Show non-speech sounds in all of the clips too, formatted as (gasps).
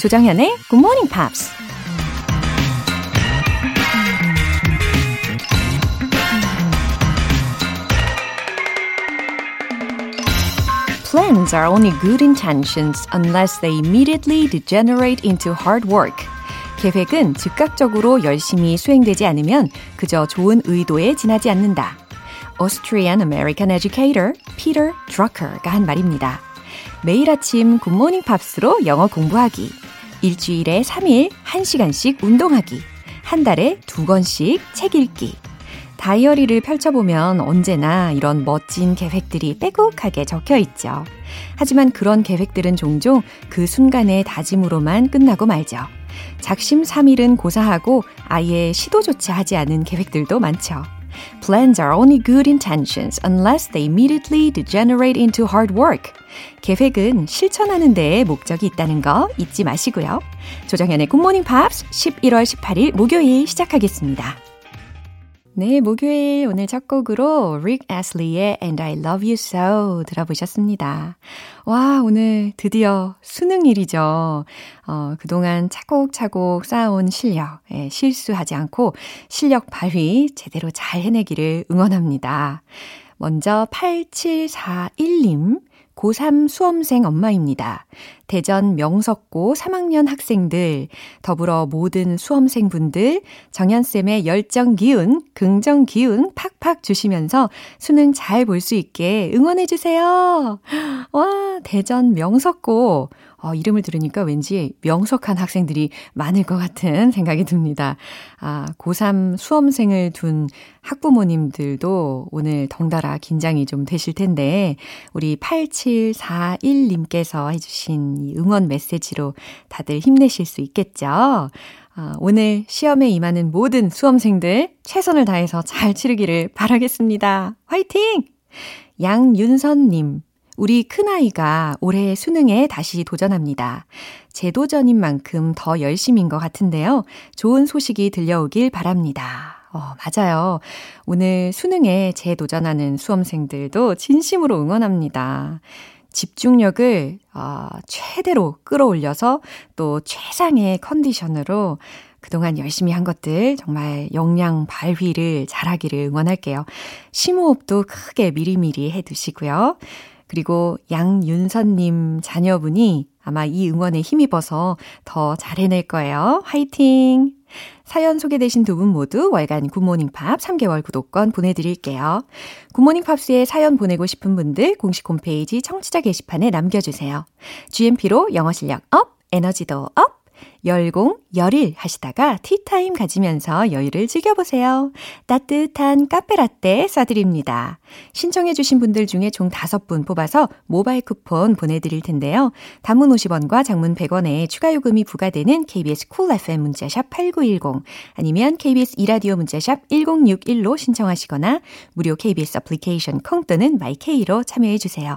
조정현의 Good Morning Pops. Plans are only good intentions unless they immediately degenerate into hard work. 계획은 즉각적으로 열심히 수행되지 않으면 그저 좋은 의도에 지나지 않는다. Austrian American educator Peter Drucker가 한 말입니다. 매일 아침 굿모닝 팝스로 영어 공부하기. 일주일에 3일 1시간씩 운동하기. 한 달에 두 권씩 책 읽기. 다이어리를 펼쳐보면 언제나 이런 멋진 계획들이 빼곡하게 적혀 있죠. 하지만 그런 계획들은 종종 그 순간의 다짐으로만 끝나고 말죠. 작심 삼일은 고사하고 아예 시도조차 하지 않은 계획들도 많죠. Plans are only good intentions unless they immediately degenerate into hard work. 계획은 실천하는 데에 목적이 있다는 거 잊지 마시고요. 조정현의 굿모닝 팝스 11월 18일 목요일 시작하겠습니다. 네, 목요일 오늘 첫 곡으로 Rick Astley의 And I Love You So 들어보셨습니다. 와, 오늘 드디어 수능일이죠. 어, 그동안 차곡차곡 쌓아온 실력, 예, 실수하지 않고 실력 발휘 제대로 잘 해내기를 응원합니다. 먼저 8741님, 고3 수험생 엄마입니다. 대전 명석고 3학년 학생들, 더불어 모든 수험생분들, 정연쌤의 열정 기운, 긍정 기운 팍팍 주시면서 수능 잘 볼 수 있게 응원해주세요. (gasps) 와, 대전 명석고. 어, 이름을 들으니까 왠지 명석한 학생들이 많을 것 같은 생각이 듭니다. 아, 고3 수험생을 둔 학부모님들도 오늘 덩달아 긴장이 좀 되실 텐데, 우리 8741님께서 해주신 이 응원 메시지로 다들 힘내실 수 있겠죠? 아, 오늘 시험에 임하는 모든 수험생들 최선을 다해서 잘 치르기를 바라겠습니다. 화이팅! 양윤선님, 우리 큰아이가 올해 수능에 다시 도전합니다. 재도전인 만큼 더 열심인 것 같은데요. 좋은 소식이 들려오길 바랍니다. 어, 맞아요. 오늘 수능에 재도전하는 수험생들도 진심으로 응원합니다. 집중력을 어, 최대로 끌어올려서 또 최상의 컨디션으로 그동안 열심히 한 것들 정말 역량 발휘를 잘하기를 응원할게요. 심호흡도 크게 미리미리 해 두시고요. 그리고 양윤선님 자녀분이 아마 이 응원에 힘입어서 더 잘해낼 거예요. 화이팅! 사연 소개되신 두 분 모두 월간 굿모닝 팝스 3개월 구독권 보내드릴게요. 굿모닝 팝스에 사연 보내고 싶은 분들 공식 홈페이지 청취자 게시판에 남겨주세요. GMP로 영어 실력 up, 에너지도 up! 열공, 열일 하시다가 티타임 가지면서 여유를 즐겨보세요. 따뜻한 카페라떼 쏴드립니다. 신청해주신 분들 중에 총 5분 뽑아서 모바일 쿠폰 보내드릴 텐데요. 단문 50원과 장문 100원에 추가 요금이 부과되는 KBS Cool FM 문자샵 8910 아니면 KBS 이라디오 문자샵 1061로 신청하시거나 무료 KBS 애플리케이션 콩 또는 마이케이로 참여해주세요.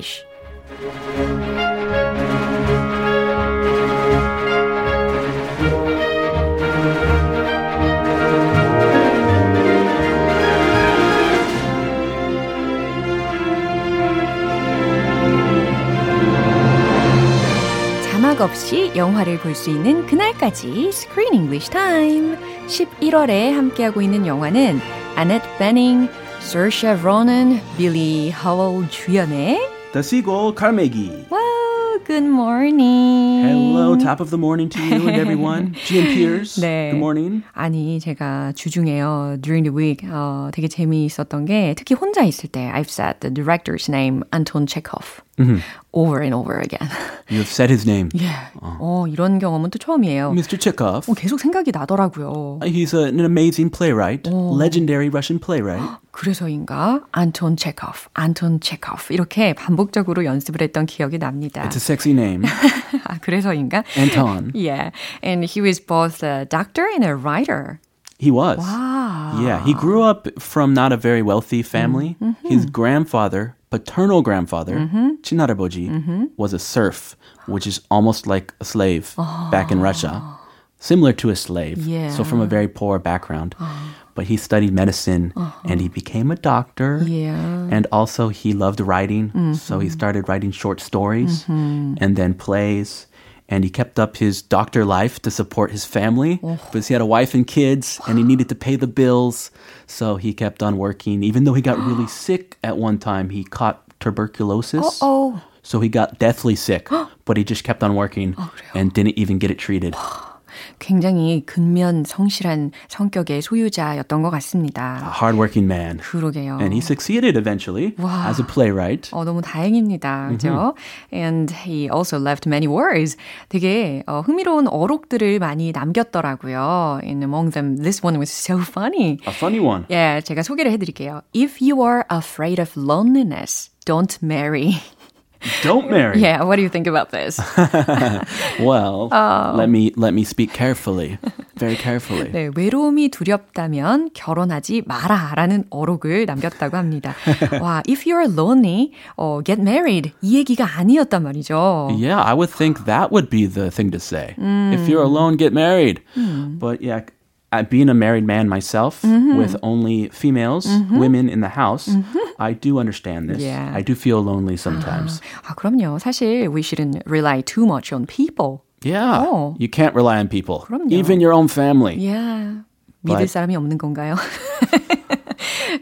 English. 자막 없이 영화를 볼 수 있는 그날까지 Screen English Time. 11월에 함께하고 있는 영화는 아넷 베닝, Saoirse Ronan, Billy Howell 주연의 The Seagull Carnegie. Wow, good morning. Hello, top of the morning to you and everyone. (laughs) G.M. Pierce. 네. Good morning. 아니, 제가 주중에요, during the week, 어, 되게 재미있었던 게, 특히 혼자 있을 때, I've said the director's name, Anton Chekhov. over and over again. You have said his name. 예. 어, 이런 경험은 또 처음이에요. Mr. Chekhov. 어, 계속 생각이 나더라고요. He's a, an amazing playwright, legendary Russian playwright. (gasps) 그래서인가 안톤 체코프, 안톤 체코프 이렇게 반복적으로 연습을 했던 기억이 납니다. It's a sexy name. (laughs) 아, 그래서인가? Anton. (laughs) Yeah, and he was both a doctor and a writer. He was. Wow. Yeah, he grew up from not a very wealthy family. His grandfather, paternal grandfather, 친할아버지, was a serf, which is almost like a slave back in Russia, similar to a slave. Yeah. So from a very poor background. But he studied medicine and he became a doctor. Yeah. And also he loved writing, so he started writing short stories and then plays. and he kept up his doctor life to support his family because he had a wife and kids and he needed to pay the bills. So he kept on working. Even though he got really (gasps) sick at one time, he caught tuberculosis. Oh, So he got deathly sick, (gasps) but he just kept on working and didn't even get it treated. (gasps) 굉장히 근면 성실한 성격의 소유자였던 것 같습니다. A hardworking man. 그러게요. And he succeeded eventually Wow. as a playwright. 어, 너무 다행입니다. 그죠? And he also left many words. 되게 어, 흥미로운 어록들을 많이 남겼더라고요. And among them, this one was so funny. A funny one. 예, 제가 소개를 해드릴게요. If you are afraid of loneliness, don't marry. Don't (laughs) marry. Yeah, what do you think about this? (laughs) Well, (laughs) let me let me speak carefully, very carefully. 네, 외로움이 두렵다면 결혼하지 마라라는 어록을 남겼다고 합니다. 와, if you're lonely, 어, get married 이 얘기가 아니었단 말이죠. Yeah, I would think that would be the thing to say. If you're alone, get married. But yeah, uh, being a married man myself with only females, women in the house, I do understand this. Yeah. I do feel lonely sometimes. 아, (gasps) 그럼요. 사실 we shouldn't rely too much on people. Yeah, Oh. you can't rely on people, 그럼요. even your own family. Yeah. 믿을 But- 사람이 없는 건가요? (laughs)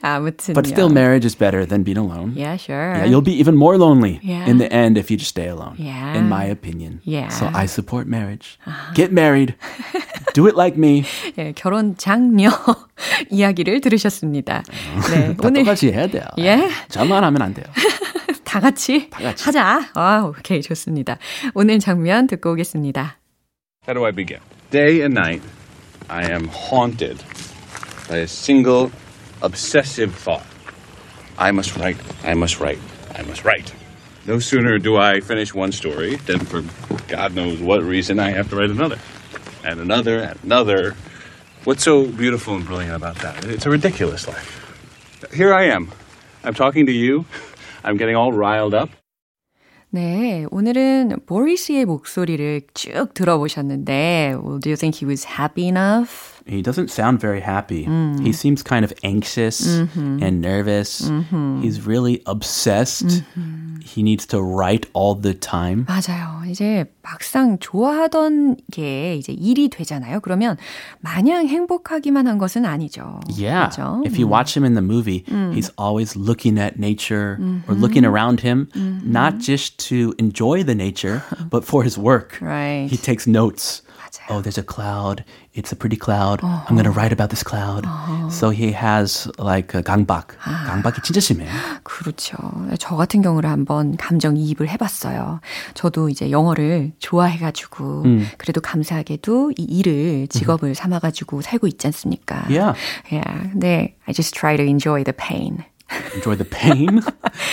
아무튼. But still, marriage is better than being alone. Yeah, sure. Yeah, you'll be even more lonely Yeah. in the end if you just stay alone. Yeah. In my opinion. Yeah. So I support marriage. Get married. (laughs) Do it like me. 예, 결혼 장려 (laughs) 이야기를 들으셨습니다. 네, 다 (laughs) 오늘 똑같이 해야 돼요. 예. 저만 하면 안 돼요. 다 같이, 같이. 하자. 아, 오케이, 좋습니다. 오늘 장면 듣고 오겠습니다. How do I begin? Day and night, I am haunted by a single obsessive thought. I must write, I must write, I must write. No sooner do I finish one story than, for God knows what reason, I have to write another. And another, and another. What's so beautiful and brilliant about that? It's a ridiculous life. Here I am. I'm talking to you. I'm getting all riled up. 네, 오늘은 보리스의 목소리를 쭉 들어보셨는데, well, do you think he was happy enough? He doesn't sound very happy. He seems kind of anxious and nervous. He's really obsessed. He needs to write all the time. 맞아요. 이제 막상 좋아하던 게 이제 일이 되잖아요. 그러면 마냥 행복하기만 한 것은 아니죠. Yeah. 그렇죠? If you watch him in the movie, he's always looking at nature or looking around him, not just to enjoy the nature, (laughs) but for his work. Right. He takes notes. 맞아요. Oh, there's a cloud. It's a pretty cloud. I'm going to write about this cloud. So he has like a 강박. 강박이 진짜 심해요. 그렇죠. 저 같은 경우를 한번 감정 이입을 해봤어요. 저도 이제 영어를 좋아해가지고, 그래도 감사하게도 이 일을 직업을 삼아가지고 살고 있지 않습니까? Yeah. Yeah. 근데 I just try to enjoy the pain. Enjoy the pain.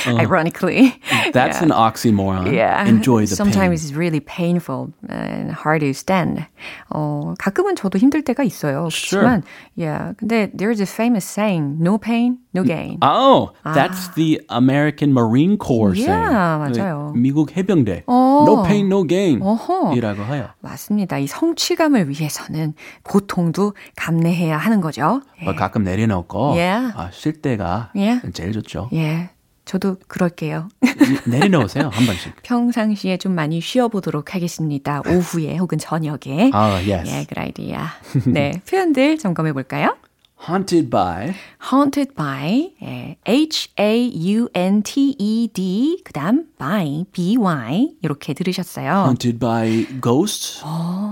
(laughs) Ironically. (laughs) That's an oxymoron. Yeah. Enjoy the Sometimes pain. it's really painful and hard to stand. 어, 가끔은 저도 힘들 때가 있어요. Sure. 그렇지만, yeah. 근데 there's a famous saying, no pain, no gain. Oh, that's the American Marine Corps Yeah, saying. 맞아요. 미국 해병대. 어. No pain, no gain. 어허. 이라고 해요. 맞습니다. 이 성취감을 위해서는 고통도 감내해야 하는 거죠. 예. 뭐 가끔 내려놓고 Yeah. 아, 쉴 때가 Yeah. 제일 좋죠. 예. 저도 그럴게요. 내려놓으세요 한 번씩. (laughs) 평상시에 좀 많이 쉬어보도록 하겠습니다. 오후에 혹은 저녁에. (laughs) 아, yes. 예, good idea. 네, 표현들 점검해 볼까요? Haunted by haunted by, 예, H-A-U-N-T-E-D, 그 다음 by, B-Y, 이렇게 들으셨어요. haunted by ghosts,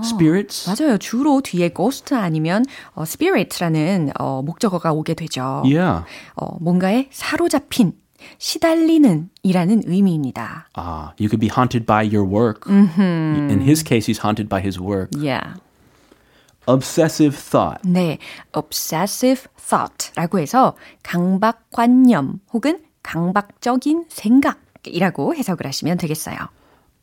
spirits. 맞아요. 주로 뒤에 ghost 아니면 어, spirit라는 어, 목적어가 오게 되죠. Yeah. 어, 뭔가에 사로잡힌 시달리는 이라는 의미입니다. Ah, you could be haunted by your work. In his case, he's haunted by his work. Yeah. Obsessive thought. 네, obsessive thought라고 해서 강박관념 혹은 강박적인 생각이라고 해석을 하시면 되겠어요.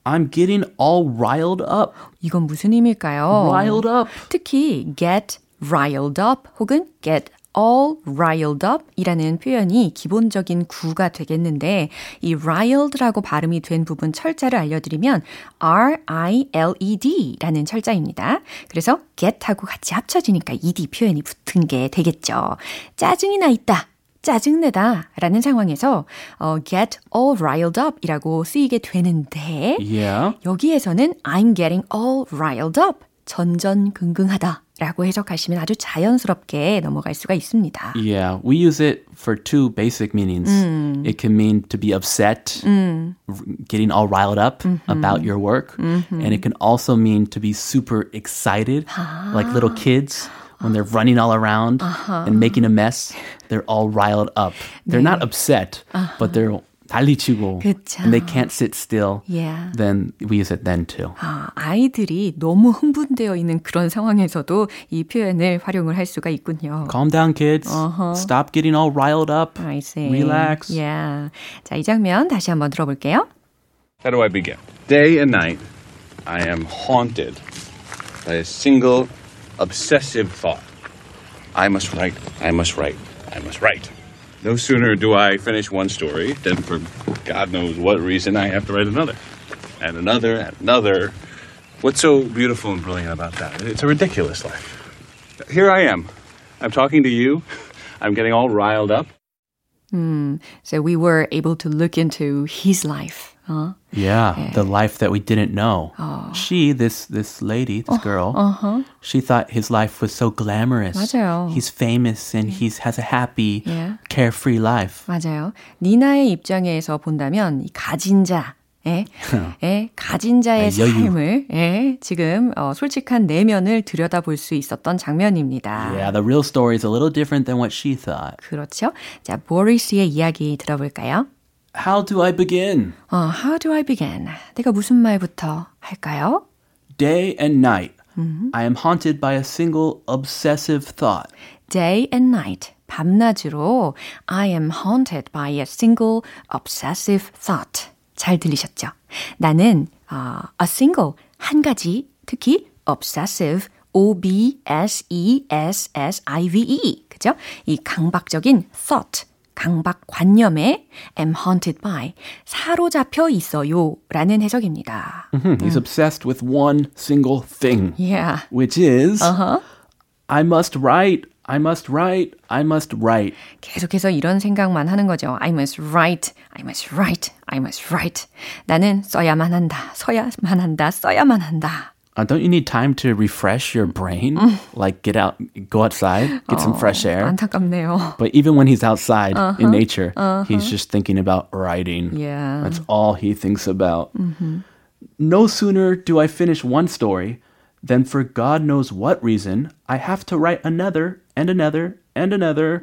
I'm getting all riled up. 이건 무슨 의미일까요? Riled up. 특히 get riled up 혹은 get all riled up 이라는 표현이 기본적인 구가 되겠는데 이 riled라고 발음이 된 부분 철자를 알려드리면 R-I-L-E-D 라는 철자입니다. 그래서 get하고 같이 합쳐지니까 ed 표현이 붙은 게 되겠죠. 짜증이 나 있다. 짜증내다 라는 상황에서 어, get all riled up 이라고 쓰이게 되는데 Yeah. 여기에서는 I'm getting all riled up 전전긍긍하다 라고 해석하시면 아주 자연스럽게 넘어갈 수가 있습니다. Yeah, we use it for two basic meanings. It can mean to be upset, r- getting all riled up about your work, and it can also mean to be super excited, like little kids when they're running all around and making a mess. They're all riled up. They're not upset, but they're 달리치고 그쵸. and they can't sit still. Yeah. Then we use it then too. 아, 아이들이 너무 흥분되어 있는 그런 상황에서도 이 표현을 활용을 할 수가 있군요. Calm down, kids. Stop getting all riled up. I see. Relax. Yeah. 자, 이 장면 다시 한번 들어볼게요. How do I begin? Day and night, I am haunted by a single obsessive thought. I must write, I must write, I must write. No sooner do I finish one story than for God knows what reason I have to write another. And another, and another. What's so beautiful and brilliant about that? It's a ridiculous life. Here I am. I'm talking to you. (laughs) I'm getting all riled up. Hmm. So we were able to look into his life. 어? Yeah, the life that we didn't know. She, this this lady, this girl, she thought his life was so glamorous. 맞아요. He's famous and he has a happy, Yeah. carefree life. 맞아요. 니나의 입장에서 본다면 이 가진 자, 예, (laughs) 예, 가진 자의 아, 여유. 삶을 예, 지금 어, 솔직한 내면을 들여다볼 수 있었던 장면입니다. Yeah, the real story is a little different than what she thought. 그렇죠. 자, 보리스의 이야기 들어볼까요? How do I begin? 어, how do I begin? 내가 무슨 말부터 할까요? Day and night, I am haunted by a single obsessive thought. Day and night, 밤낮으로 I am haunted by a single obsessive thought. 잘 들리셨죠? 나는 어, a single, 한 가지, 특히 obsessive, O-B-S-E-S-S-I-V-E. 그죠? 이 강박적인 thought, 강박관념에 am haunted by, 사로잡혀 있어요 라는 해석입니다. Hmm, He's obsessed with one single thing, Yeah. which is I must write, I must write, I must write. 계속해서 이런 생각만 하는 거죠. I must write, I must write, I must write. 나는 써야만 한다, 써야만 한다, 써야만 한다. Uh, don't you need time to refresh your brain? Like get out, go outside, get some fresh air. 안타깝네요. But even when he's outside in nature, he's just thinking about writing. Yeah. That's all he thinks about. No sooner do I finish one story than for God knows what reason, I have to write another and another and another.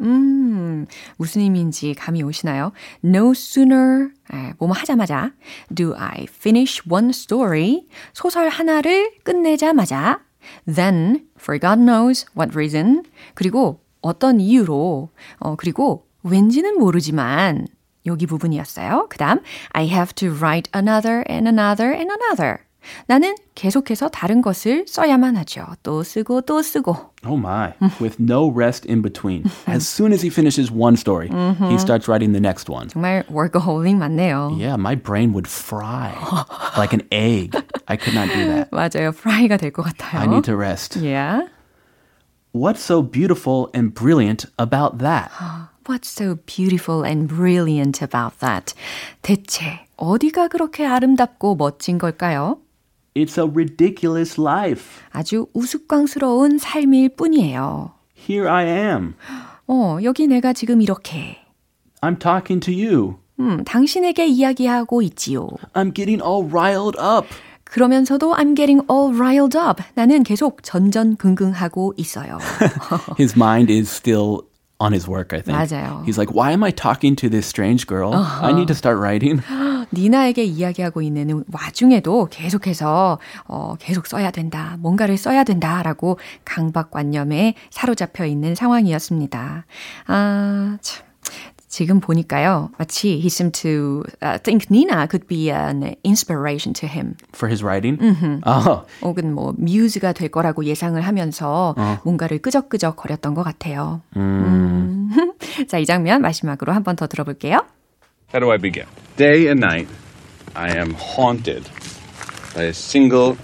무슨 의미인지 감이 오시나요? No sooner, 에, 뭐뭐 하자마자, do I finish one story, 소설 하나를 끝내자마자, then, for God knows what reason, 그리고 어떤 이유로, 어, 그리고 왠지는 모르지만, 여기 부분이었어요. 그 다음, I have to write another and another and another. 나는 계속해서 다른 것을 써야만 하죠. 또 쓰고 또 쓰고. Oh my. With no rest in between. As soon as he finishes one story, he starts writing the next one. 정말 workaholic 맞네요. Yeah, my brain would fry like an egg. I could not do that. 맞아요. 프라이가 될 것 같아요. I need to rest. Yeah. What's so beautiful and brilliant about that? What's so beautiful and brilliant about that? 대체 어디가 그렇게 아름답고 멋진 걸까요? It's a ridiculous life. 아주 우스꽝스러운 삶일 뿐이에요. Here I am. (gasps) 어, 여기 내가 지금 이렇게 I'm talking to you. 음, 당신에게 이야기하고 있지요. I'm getting all riled up. 그러면서도 I'm getting all riled up. 나는 계속 전전긍긍하고 있어요. (laughs) His mind is still on his work, I think. 맞아요. He's like, why am I talking to this strange girl? I need to start writing. (gasps) (gasps) 니나에게 이야기하고 있는 와중에도 계속해서 어, 계속 써야 된다, 뭔가를 써야 된다라고 강박관념에 사로잡혀 있는 상황이었습니다. 아, 참. 지금 보니까요, 마치 he seemed to uh, think Nina could be an inspiration to him. For his writing? Oh, 혹은 뭐 뮤즈가 될 거라고 예상을 하면서 뭔가를 끄적끄적 거렸던 것 같아요. 음. (laughs) 자, 이 장면 마지막으로 한 번 더 들어볼게요. How do I begin? Day and night, I am haunted by a single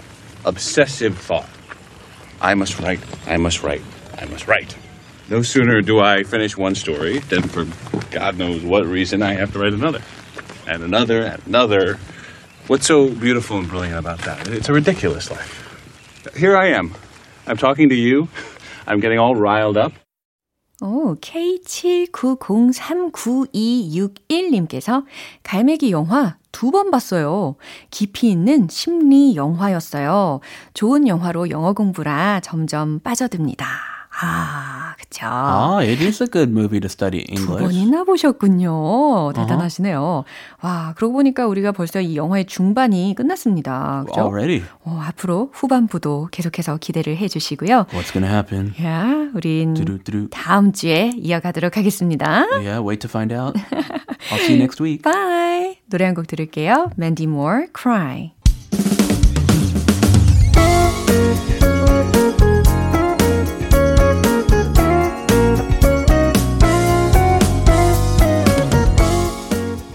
obsessive thought. I must write, I must write, I must write. No sooner do I finish one story than, for God knows what reason, I have to write another. And another, and another. What's so beautiful and brilliant about that? It's a ridiculous life. Here I am. I'm talking to you. I'm getting all riled up. 오, K79039261님께서 갈매기 영화 두 번 봤어요. 깊이 있는 심리 영화였어요. 좋은 영화로 영어 공부라 점점 빠져듭니다. 아, 그쵸. ah, it is a good movie to study 두 English. 번이나 보셨군요. 대단하시네요. 와, 그러고 보니까 우리가 벌써 이 영화의 중반이 끝났습니다. 그죠? Already. 어, 앞으로 후반부도 계속해서 기대를 해 주시고요. What's to happen? 야, 우린 두루두루. 다음 주에 이어가도록 하겠습니다. Yeah, wait to find out. I'll see you next week. Bye. 노래 한 곡 들을게요. Mandy Moore, Cry.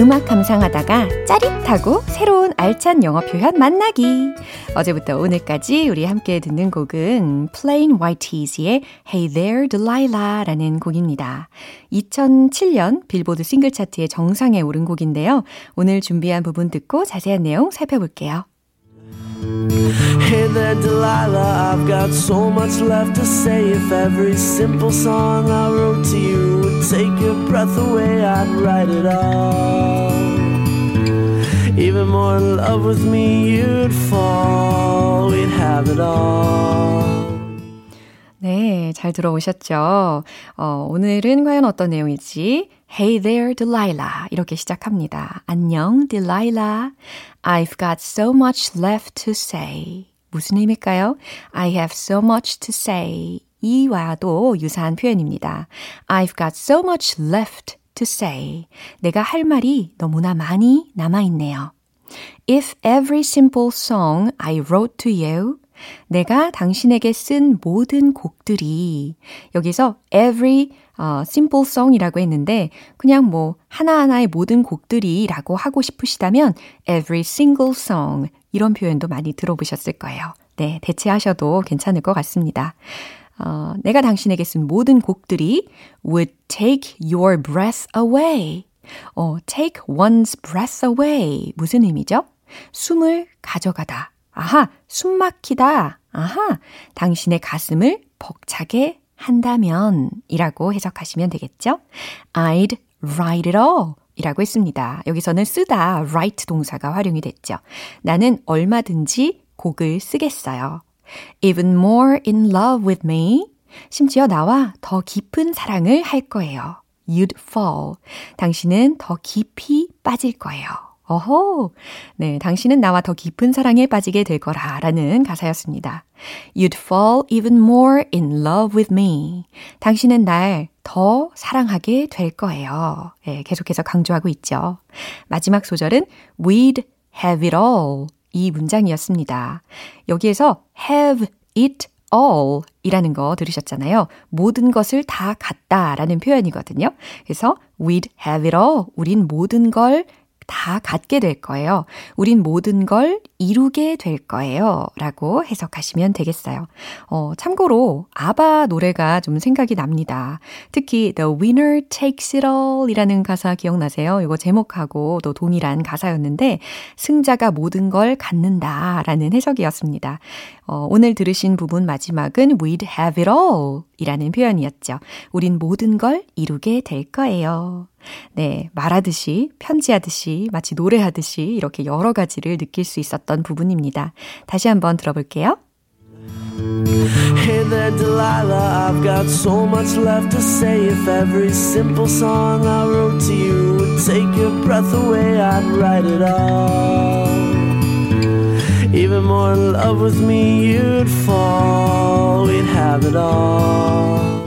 음악 감상하다가 짜릿하고 새로운 알찬 영어 표현 만나기. 어제부터 오늘까지 우리 함께 듣는 곡은 Plain White T's의 Hey There Delilah라는 곡입니다. 2007년 빌보드 싱글 차트의 정상에 오른 곡인데요. 오늘 준비한 부분 듣고 자세한 내용 살펴볼게요. Hey there, Delilah, I've got so much left to say. If every simple song I wrote to you take your breath away, I'd write it all. Even more in love with me, you'd fall. We'd have it all. 네, 잘 들어오셨죠? 어, 오늘은 과연 어떤 내용일지 Hey there, Delilah. 이렇게 시작합니다. 안녕, Delilah. I've got so much left to say. 무슨 의미일까요? I have so much to say. 이와도 유사한 표현입니다. I've got so much left to say. 내가 할 말이 너무나 많이 남아있네요. If every simple song I wrote to you 내가 당신에게 쓴 모든 곡들이 여기서 every 어, simple song이라고 했는데 그냥 뭐 하나하나의 모든 곡들이라고 하고 싶으시다면 every single song 이런 표현도 많이 들어보셨을 거예요. 네, 대체하셔도 괜찮을 것 같습니다. 어, 내가 당신에게 쓴 모든 곡들이 would take your breath away. 어, take one's breath away. 무슨 의미죠? 숨을 가져가다. 아하, 숨 막히다. 아하, 당신의 가슴을 벅차게 한다면 이라고 해석하시면 되겠죠? I'd write it all 이라고 했습니다. 여기서는 쓰다, write 동사가 활용이 됐죠. 나는 얼마든지 곡을 쓰겠어요. Even more in love with me. 심지어 나와 더 깊은 사랑을 할 거예요. You'd fall. 당신은 더 깊이 빠질 거예요. 어호. 네, 당신은 나와 더 깊은 사랑에 빠지게 될 거라 라는 가사였습니다. You'd fall even more in love with me. 당신은 날 더 사랑하게 될 거예요. 네, 계속해서 강조하고 있죠. 마지막 소절은 We'd have it all. 이 문장이었습니다. 여기에서 have it all 이라는 거 들으셨잖아요. 모든 것을 다 갖다 라는 표현이거든요. 그래서 we'd have it all. 우린 모든 걸 다 갖게 될 거예요. 우린 모든 걸 이루게 될 거예요. 라고 해석하시면 되겠어요. 어, 참고로 아바 노래가 좀 생각이 납니다. 특히 The Winner Takes It All 이라는 가사 기억나세요? 이거 제목하고 또 동일한 가사였는데 승자가 모든 걸 갖는다 라는 해석이었습니다. 어, 오늘 들으신 부분 마지막은 We'd have it all 이라는 표현이었죠. 우린 모든 걸 이루게 될 거예요. 네, 말하듯이, 편지하듯이, 마치 노래하듯이 이렇게 여러 가지를 느낄 수 있었던 부분입니다. 다시 한번 들어볼게요. Hey there, Delilah, I've got so much left to say. If every simple song I wrote to you would take your breath away, I'd write it all. Even more in love with me, you'd fall. We'd have it all.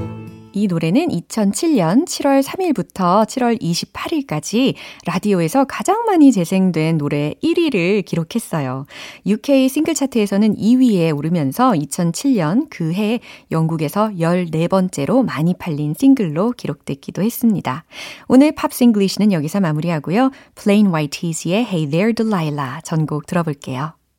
이 노래는 2007년 7월 3일부터 7월 28일까지 라디오에서 가장 많이 재생된 노래 1위를 기록했어요. UK 싱글 차트에서는 2위에 오르면서 2007년 그 해 영국에서 14번째로 많이 팔린 싱글로 기록됐기도 했습니다. 오늘 Pops English는 여기서 마무리하고요. Plain White T's의 Hey There Delilah 전곡 들어볼게요.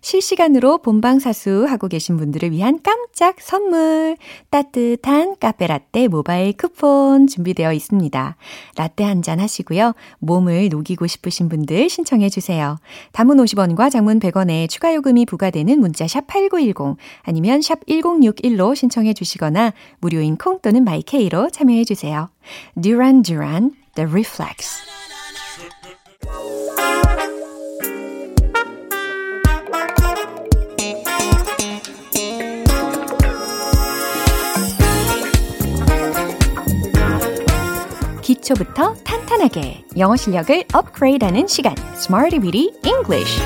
실시간으로 본방사수 하고 계신 분들을 위한 깜짝 선물, 따뜻한 카페라떼 모바일 쿠폰 준비되어 있습니다. 라떼 한 잔 하시고요. 몸을 녹이고 싶으신 분들 신청해 주세요. 단문 50원과 장문 100원에 추가 요금이 부과되는 문자 샵 8910 아니면 샵 1061로 신청해 주시거나 무료인 콩 또는 my K로 참여해 주세요. Duran Duran, The Reflex. 기초부터 탄탄하게 영어 실력을 업그레이드하는 시간 Smarty Weedy English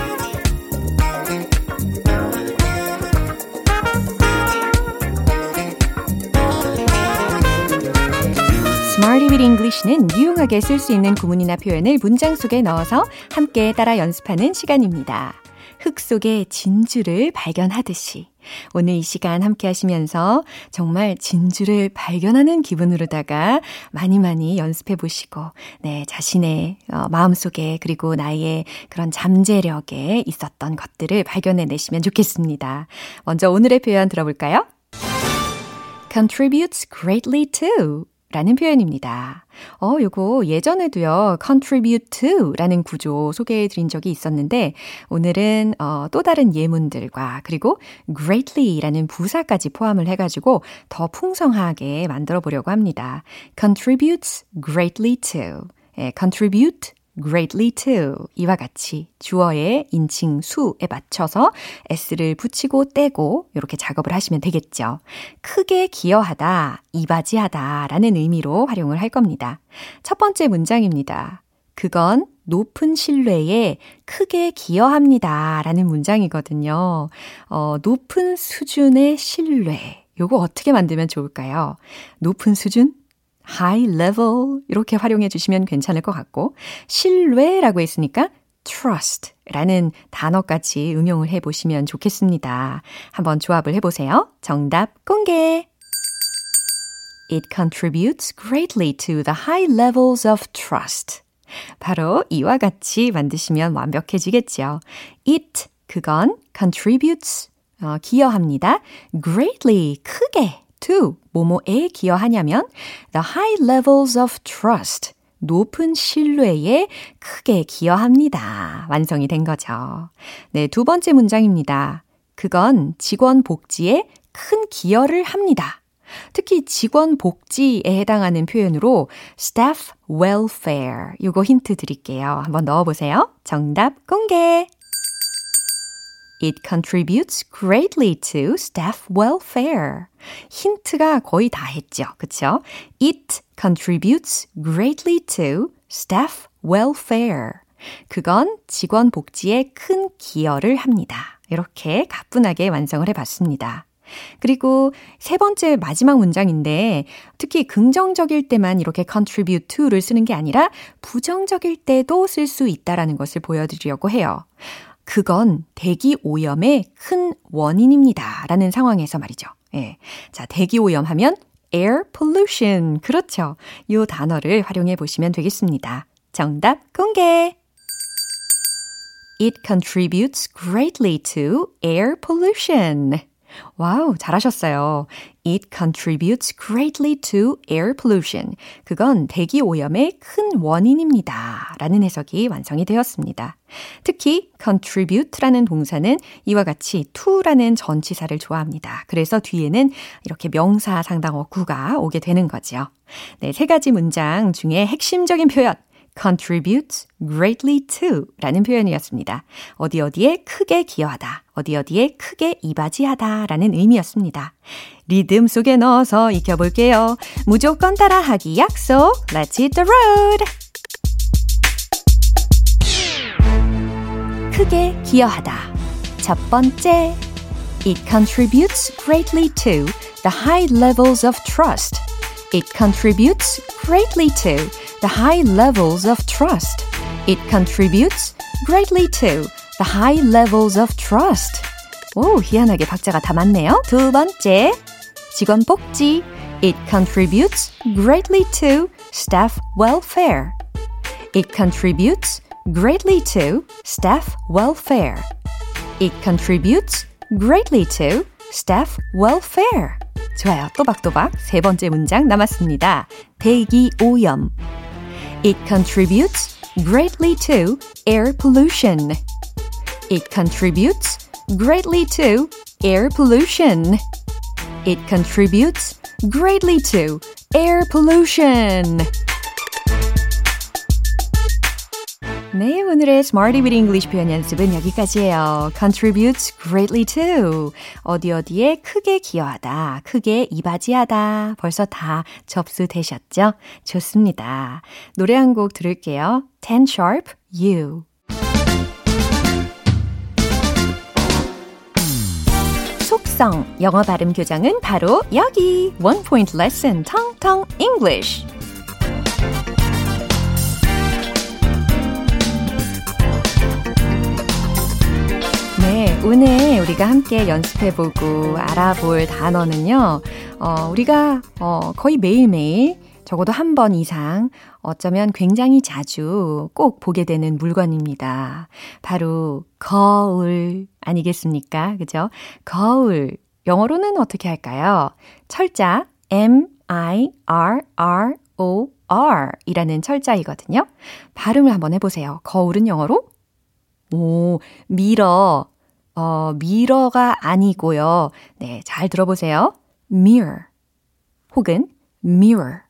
with English는 유용하게 쓸 수 있는 구문이나 표현을 문장 속에 넣어서 함께 따라 연습하는 시간입니다. 흙 속의 진주를 발견하듯이 오늘 이 시간 함께 하시면서 정말 진주를 발견하는 기분으로다가 많이 많이 연습해 보시고, 네, 자신의 어, 마음속에 그리고 나의 그런 잠재력에 있었던 것들을 발견해 내시면 좋겠습니다. 먼저 오늘의 표현 들어볼까요? contributes greatly to 라는 표현입니다. 어, 요거 예전에도요, contribute to 라는 구조 소개해 드린 적이 있었는데, 오늘은, 어, 또 다른 예문들과, 그리고 greatly 라는 부사까지 포함을 해가지고 더 풍성하게 만들어 보려고 합니다. contributes greatly to. 예, contribute greatly to 이와 같이 주어의 인칭 수에 맞춰서 s를 붙이고 떼고 이렇게 작업을 하시면 되겠죠. 크게 기여하다, 이바지하다 라는 의미로 활용을 할 겁니다. 첫 번째 문장입니다. 그건 높은 신뢰에 크게 기여합니다. 라는 문장이거든요. 어, 높은 수준의 신뢰. 요거 어떻게 만들면 좋을까요? 높은 수준? High level 이렇게 활용해 주시면 괜찮을 것 같고 신뢰라고 했으니까 trust 라는 단어까지 응용을 해 보시면 좋겠습니다. 한번 조합을 해 보세요. 정답 공개. It contributes greatly to the high levels of trust. 바로 이와 같이 만드시면 완벽해지겠죠. It, 그건 contributes, 어, 기여합니다. greatly, 크게 to 뭐뭐에 기여하냐면 the high levels of trust 높은 신뢰에 크게 기여합니다. 완성이 된 거죠. 네, 두 번째 문장입니다. 그건 직원 복지에 큰 기여를 합니다. 특히 직원 복지에 해당하는 표현으로 staff welfare. 요거 힌트 드릴게요. 한번 넣어 보세요. 정답 공개. It contributes greatly to staff welfare. 힌트가 거의 다 했죠. 그쵸? It contributes greatly to staff welfare. 그건 직원 복지에 큰 기여를 합니다. 이렇게 가뿐하게 완성을 해봤습니다. 그리고 세 번째 마지막 문장인데 특히 긍정적일 때만 이렇게 contribute to를 쓰는 게 아니라 부정적일 때도 쓸 수 있다라는 것을 보여드리려고 해요. 그건 대기 오염의 큰 원인입니다. 라는 상황에서 말이죠. 예. 자, 대기 오염 하면 air pollution. 그렇죠. 이 단어를 활용해 보시면 되겠습니다. 정답 공개! It contributes greatly to air pollution. Wow, 잘하셨어요. It contributes greatly to air pollution. 그건 대기 오염의 큰 원인입니다. 라는 해석이 완성이 되었습니다. 특히 contribute라는 동사는 이와 같이 to라는 전치사를 좋아합니다. 그래서 뒤에는 이렇게 명사 상당어구가 오게 되는 거죠. 네, 세 가지 문장 중에 핵심적인 표현 contributes greatly to 라는 표현이었습니다. 어디 어디에 크게 기여하다, 어디 어디에 크게 이바지하다 라는 의미였습니다. 리듬 속에 넣어서 익혀볼게요. 무조건 따라하기 약속. Let's hit the road! 크게 기여하다. 첫 번째, It contributes greatly to the high levels of trust. It contributes greatly to the high levels of trust. It contributes greatly to the high levels of trust. 오, 희한하게 박자가 다 맞네요. 두 번째, 직원 복지. It contributes greatly to staff welfare. It contributes greatly to staff welfare. It contributes greatly to staff welfare. 좋아요. 또박또박 세 번째 문장 남았습니다. 대기 오염. It contributes greatly to air pollution. It contributes greatly to air pollution. It contributes greatly to air pollution. 네, 오늘의 Smarty with English 표현 연습은 여기까지예요. contributes greatly to. 어디 어디에 크게 기여하다, 크게 이바지하다. 벌써 다 접수되셨죠? 좋습니다. 노래 한 곡 들을게요. Ten Sharp, You. 속성, 영어 발음 교정은 바로 여기. One Point Lesson, 텅텅 English. 네, 오늘 우리가 함께 연습해보고 알아볼 단어는요, 어, 우리가, 어, 거의 매일매일 적어도 한 번 이상 어쩌면 굉장히 자주 꼭 보게 되는 물건입니다. 바로 거울 아니겠습니까? 그죠? 거울. 영어로는 어떻게 할까요? 철자 M I R R O R 이라는 철자이거든요. 발음을 한번 해 보세요. 거울은 영어로 오, 미러. 어, 미러가 아니고요. 네, 잘 들어보세요. mirror 혹은 mirror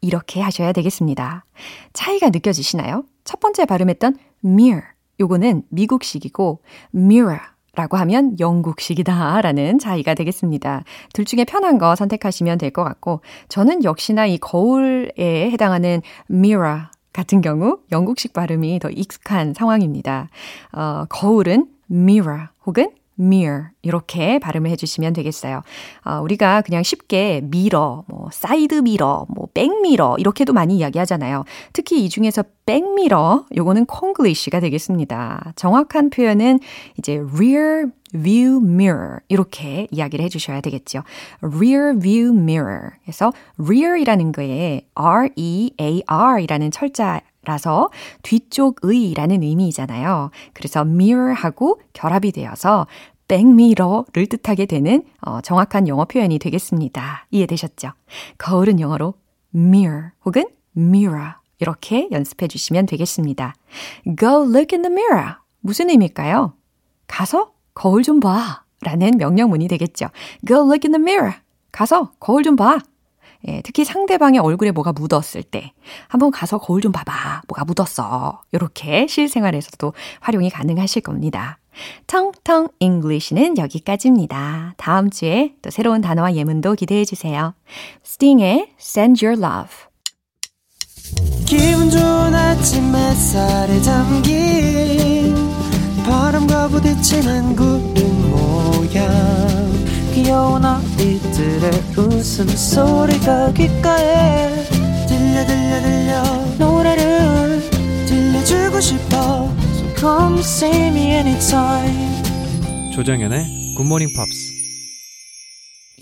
이렇게 하셔야 되겠습니다. 차이가 느껴지시나요? 첫 번째 발음했던 mirror 요거는 미국식이고 mirror 라고 하면 영국식이다 라는 차이가 되겠습니다. 둘 중에 편한 거 선택하시면 될 것 같고 저는 역시나 이 거울에 해당하는 mirror 같은 경우 영국식 발음이 더 익숙한 상황입니다. 어, 거울은 mirror 혹은 mirror 이렇게 발음을 해주시면 되겠어요. 어, 우리가 그냥 쉽게 mirror, 뭐 사이드 미러, 뭐 백미러 이렇게도 많이 이야기하잖아요. 특히 이 중에서 백미러 요거는 콩글리시가 되겠습니다. 정확한 표현은 이제 rear view mirror 이렇게 이야기를 해주셔야 되겠죠. rear view mirror. 그래서 rear이라는 거에 R E A R이라는 철자 라서 뒤쪽의라는 의미이잖아요. 그래서 mirror하고 결합이 되어서 백미러를 뜻하게 되는 어, 정확한 영어 표현이 되겠습니다. 이해되셨죠? 거울은 영어로 mirror 혹은 mirror 이렇게 연습해 주시면 되겠습니다. Go look in the mirror. 무슨 의미일까요? 가서 거울 좀 봐. 라는 명령문이 되겠죠. Go look in the mirror. 가서 거울 좀 봐. 예, 특히 상대방의 얼굴에 뭐가 묻었을 때 한번 가서 거울 좀 봐봐. 뭐가 묻었어. 이렇게 실생활에서도 활용이 가능하실 겁니다. 텅텅 English는 여기까지입니다. 다음 주에 또 새로운 단어와 예문도 기대해 주세요. 스팅의 Send Your Love 기분 좋은 아침 햇살에 잠긴 바람과 부딪히는 구름 모양 귀여운 아이들의 웃음소리가 귓가에 들려 들려 들려 노래를 들려주고 싶어 So come see me anytime 조정현의 굿모닝 팝스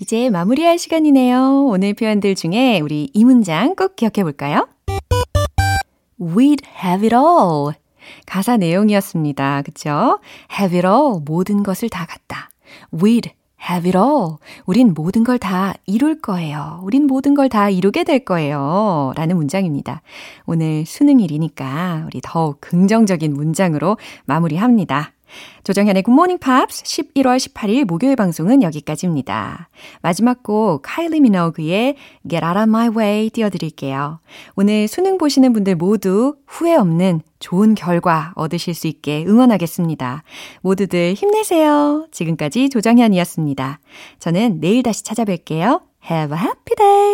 이제 마무리할 시간이네요. 오늘 표현들 중에 우리 이 문장 꼭 기억해 볼까요? We'd have it all. 가사 내용이었습니다. 그쵸? Have it all. 모든 것을 다 갖다. We'd have it all. 우린 모든 걸 다 이룰 거예요. 우린 모든 걸 다 이루게 될 거예요. 라는 문장입니다. 오늘 수능일이니까 우리 더욱 긍정적인 문장으로 마무리합니다. 조정현의 굿모닝 팝스 11월 18일 목요일 방송은 여기까지입니다. 마지막 곡 카일리 미노그의 Get Outta My Way 띄워드릴게요. 오늘 수능 보시는 분들 모두 후회 없는 좋은 결과 얻으실 수 있게 응원하겠습니다. 모두들 힘내세요. 지금까지 조정현이었습니다. 저는 내일 다시 찾아뵐게요. Have a happy day!